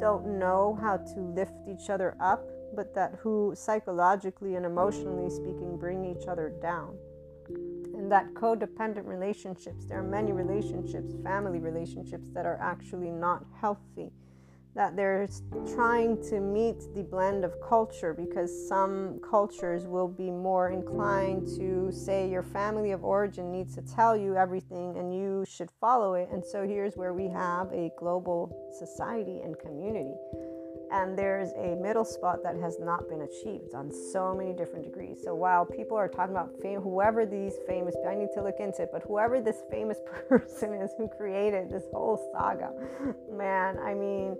don't know how to lift each other up, but that who psychologically and emotionally speaking bring each other down. And that codependent relationships, there are many relationships, family relationships, that are actually not healthy that they're trying to meet the blend of culture because some cultures will be more inclined to say your family of origin needs to tell you everything and you should follow it. And so here's where we have a global society and community. And there's a middle spot that has not been achieved on so many different degrees. So while people are talking about fame, whoever these famous, I need to look into it, but whoever this famous person is who created this whole saga, man, I mean,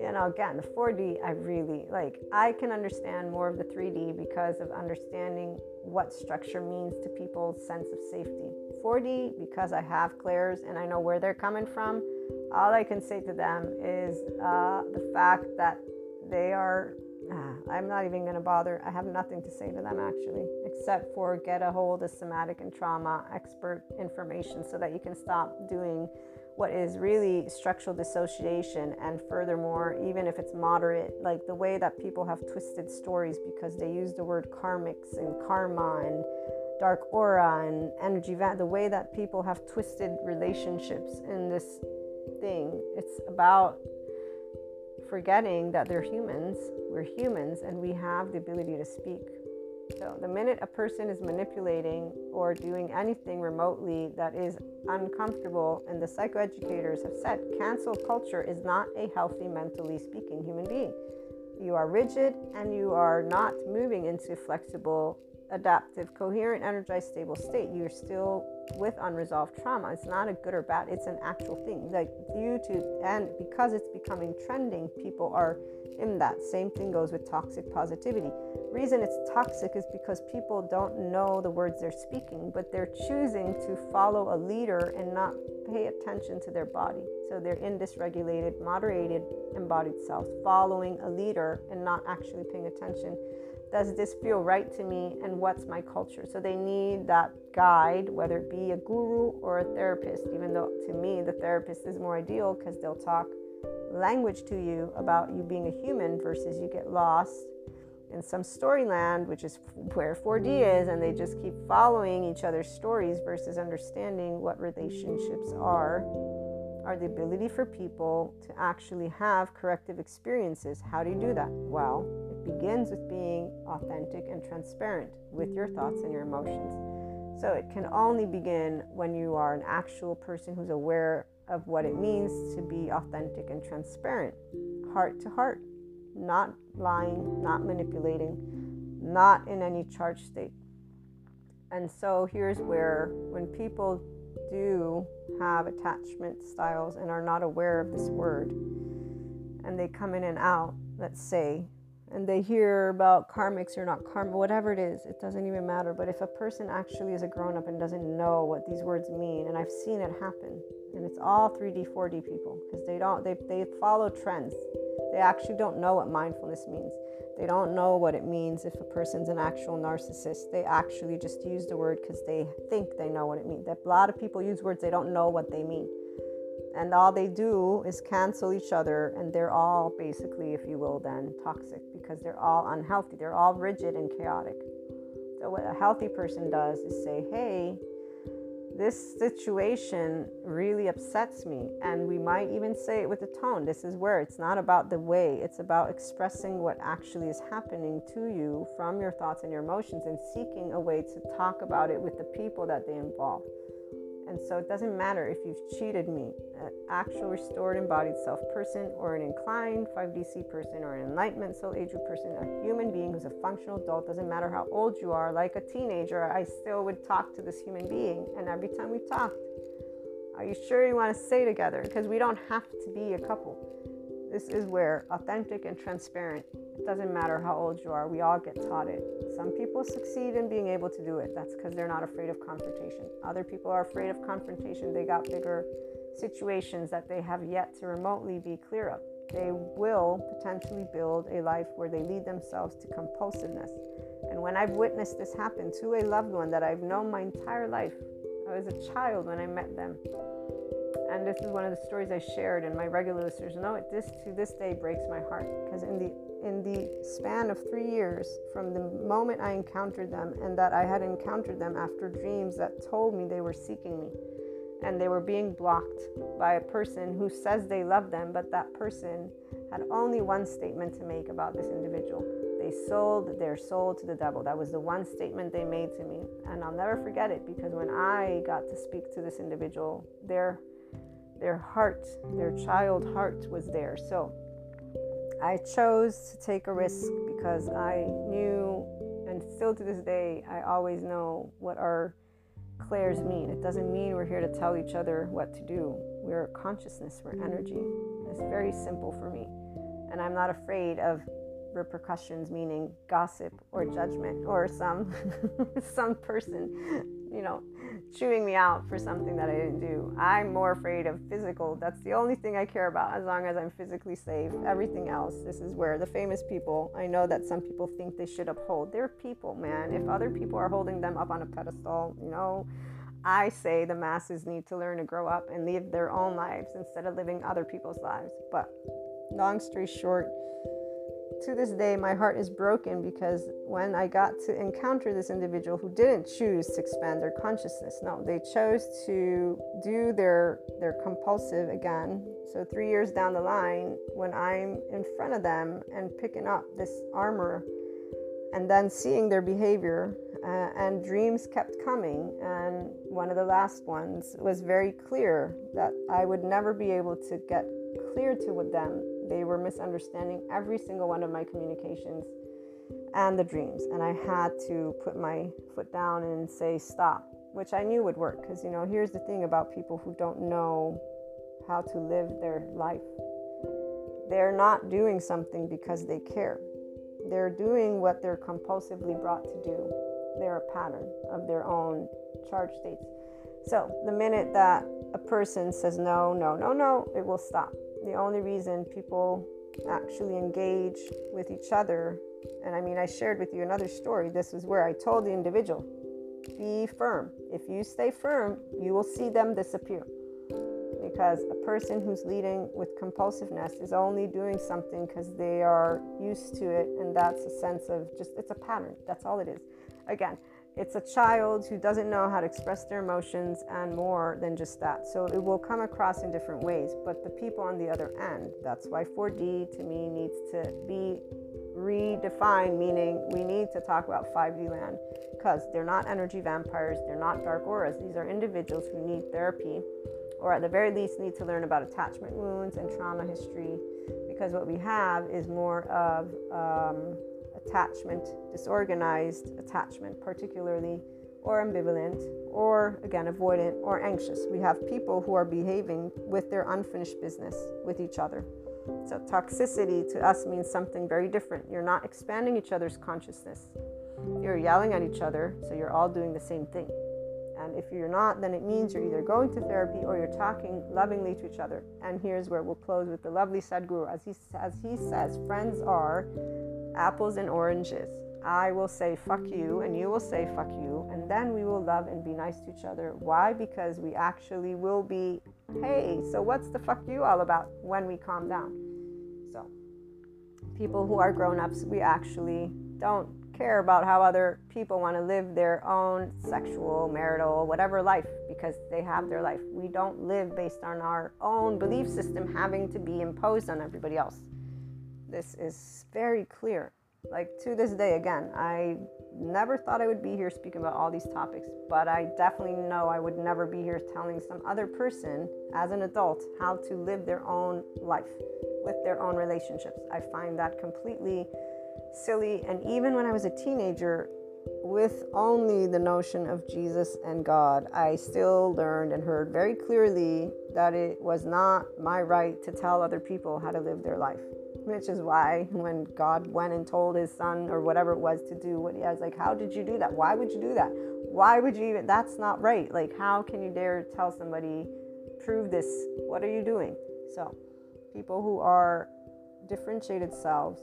you know, again, the 4D, I really like. I can understand more of the 3D because of understanding what structure means to people's sense of safety. 4D, because I have clairs and I know where they're coming from, all I can say to them is uh, the fact that they are. Uh, I'm not even going to bother. I have nothing to say to them actually, except for get a hold of somatic and trauma expert information so that you can stop doing what is really structural dissociation. And furthermore, even if it's moderate, like the way that people have twisted stories because they use the word karmics and karma and dark aura and energy, the way that people have twisted relationships in this thing, it's about forgetting that they're humans, we're humans, and we have the ability to speak. So, the minute a person is manipulating or doing anything remotely that is uncomfortable, and the psychoeducators have said cancel culture is not a healthy, mentally speaking human being. You are rigid and you are not moving into flexible, adaptive, coherent, energized, stable state. You're still with unresolved trauma. It's not a good or bad, it's an actual thing. Like, due to, and because it's becoming trending, people are in that. Same thing goes with toxic positivity. Reason it's toxic is because people don't know the words they're speaking, but they're choosing to follow a leader and not pay attention to their body. So they're in dysregulated, moderated, embodied selves, following a leader and not actually paying attention. Does this feel right to me and what's my culture? So they need that guide, whether it be a guru or a therapist, even though to me the therapist is more ideal because they'll talk language to you about you being a human versus you get lost in some storyland, which is where 4D is, and they just keep following each other's stories versus understanding what relationships are, are the ability for people to actually have corrective experiences. How do you do that? Well, it begins with being authentic and transparent with your thoughts and your emotions. So it can only begin when you are an actual person who's aware of what it means to be authentic and transparent, heart to heart, not lying, not manipulating, not in any charged state. And so here's where, when people do have attachment styles and are not aware of this word, and they come in and out, let's say, and they hear about karmics or not karma, whatever it is, it doesn't even matter. But if a person actually is a grown up and doesn't know what these words mean, and I've seen it happen, and it's all 3D, 4D people because they don't, they, they follow trends. They actually don't know what mindfulness means. They don't know what it means if a person's an actual narcissist. They actually just use the word because they think they know what it means. That A lot of people use words they don't know what they mean. And all they do is cancel each other, and they're all basically, if you will, then toxic because they're all unhealthy. They're all rigid and chaotic. So, what a healthy person does is say, hey, this situation really upsets me. And we might even say it with a tone. This is where it's not about the way, it's about expressing what actually is happening to you from your thoughts and your emotions and seeking a way to talk about it with the people that they involve. And so it doesn't matter if you've cheated me, an actual restored embodied self person, or an inclined 5DC person, or an enlightenment soul age person, a human being who's a functional adult, doesn't matter how old you are, like a teenager, I still would talk to this human being. And every time we talked, are you sure you want to stay together? Because we don't have to be a couple. This is where authentic and transparent it doesn't matter how old you are, we all get taught it. Some people succeed in being able to do it. That's because they're not afraid of confrontation. Other people are afraid of confrontation. They got bigger situations that they have yet to remotely be clear of. They will potentially build a life where they lead themselves to compulsiveness. And when I've witnessed this happen to a loved one that I've known my entire life, I was a child when I met them. And this is one of the stories I shared, and my regular listeners know it. This to this day breaks my heart because in the in the span of three years from the moment I encountered them and that I had encountered them after dreams that told me they were seeking me and they were being blocked by a person who says they love them, but that person had only one statement to make about this individual. They sold their soul to the devil. That was the one statement they made to me. And I'll never forget it because when I got to speak to this individual, their their heart, their child heart was there. So I chose to take a risk because I knew, and still to this day, I always know what our clairs mean. It doesn't mean we're here to tell each other what to do. We're consciousness, we're energy. It's very simple for me. And I'm not afraid of repercussions, meaning gossip or judgment or some some person, you know, chewing me out for something that I didn't do. I'm more afraid of physical. That's the only thing I care about as long as I'm physically safe. Everything else, this is where the famous people, I know that some people think they should uphold. They're people, man. If other people are holding them up on a pedestal, you know, I say the masses need to learn to grow up and live their own lives instead of living other people's lives. But long story short, to this day, my heart is broken because when I got to encounter this individual who didn't choose to expand their consciousness, no, they chose to do their their compulsive again. So three years down the line, when I'm in front of them and picking up this armor, and then seeing their behavior, uh, and dreams kept coming, and one of the last ones was very clear that I would never be able to get clear to with them they were misunderstanding every single one of my communications and the dreams. And I had to put my foot down and say stop, which I knew would work. Because, you know, here's the thing about people who don't know how to live their life they're not doing something because they care. They're doing what they're compulsively brought to do. They're a pattern of their own charge states. So the minute that a person says no, no, no, no, it will stop the only reason people actually engage with each other, and I mean, I shared with you another story. This is where I told the individual, be firm. If you stay firm, you will see them disappear. Because a person who's leading with compulsiveness is only doing something because they are used to it, and that's a sense of just, it's a pattern. That's all it is. Again, it's a child who doesn't know how to express their emotions and more than just that. So it will come across in different ways. But the people on the other end, that's why 4D to me needs to be redefined, meaning we need to talk about 5D land because they're not energy vampires, they're not dark auras. These are individuals who need therapy or at the very least need to learn about attachment wounds and trauma history because what we have is more of um, attachment, disorganized attachment, particularly or ambivalent or again avoidant or anxious. We have people who are behaving with their unfinished business with each other. So, toxicity to us means something very different. You're not expanding each other's consciousness. You're yelling at each other, so you're all doing the same thing. And if you're not, then it means you're either going to therapy or you're talking lovingly to each other. And here's where we'll close with the lovely Sadhguru. As he, as he says, friends are apples and oranges. I will say fuck you, and you will say fuck you, and then we will love and be nice to each other. Why? Because we actually will be, hey, so what's the fuck you all about when we calm down? So, people who are grown ups, we actually don't care about how other people want to live their own sexual, marital, whatever life because they have their life. We don't live based on our own belief system having to be imposed on everybody else. This is very clear. Like to this day, again, I never thought I would be here speaking about all these topics, but I definitely know I would never be here telling some other person as an adult how to live their own life with their own relationships. I find that completely silly. And even when I was a teenager, with only the notion of Jesus and God, I still learned and heard very clearly that it was not my right to tell other people how to live their life. Which is why when God went and told his son or whatever it was to do what he has, like, how did you do that? Why would you do that? Why would you even? That's not right. Like, how can you dare tell somebody, prove this? What are you doing? So, people who are differentiated selves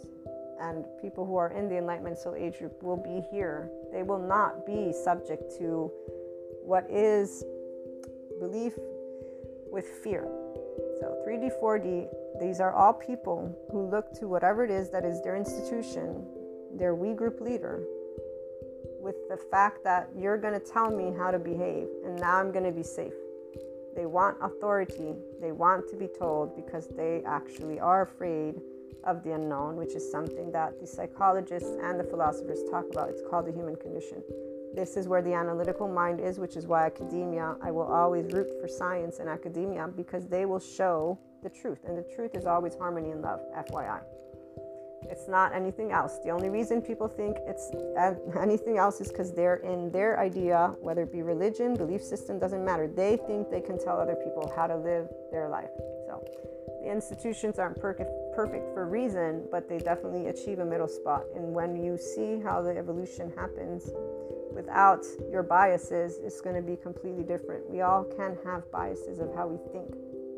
and people who are in the Enlightenment Soul Age group will be here. They will not be subject to what is belief with fear. So 3D, 4D, these are all people who look to whatever it is that is their institution, their we group leader, with the fact that you're going to tell me how to behave and now I'm going to be safe. They want authority. They want to be told because they actually are afraid of the unknown, which is something that the psychologists and the philosophers talk about. It's called the human condition. This is where the analytical mind is, which is why academia, I will always root for science and academia because they will show the truth. And the truth is always harmony and love, FYI. It's not anything else. The only reason people think it's uh, anything else is because they're in their idea, whether it be religion, belief system, doesn't matter. They think they can tell other people how to live their life. So the institutions aren't perfect perfect for reason, but they definitely achieve a middle spot. And when you see how the evolution happens without your biases, it's going to be completely different. We all can have biases of how we think,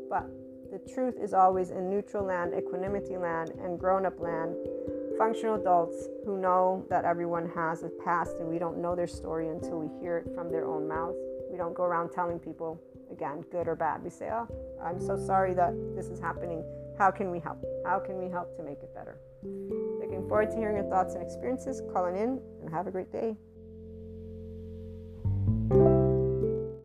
but the truth is always in neutral land, equanimity land, and grown up land. Functional adults who know that everyone has a past and we don't know their story until we hear it from their own mouths. We don't go around telling people, again, good or bad. We say, oh, I'm so sorry that this is happening. How can we help? How can we help to make it better? Looking forward to hearing your thoughts and experiences. Calling in and have a great day.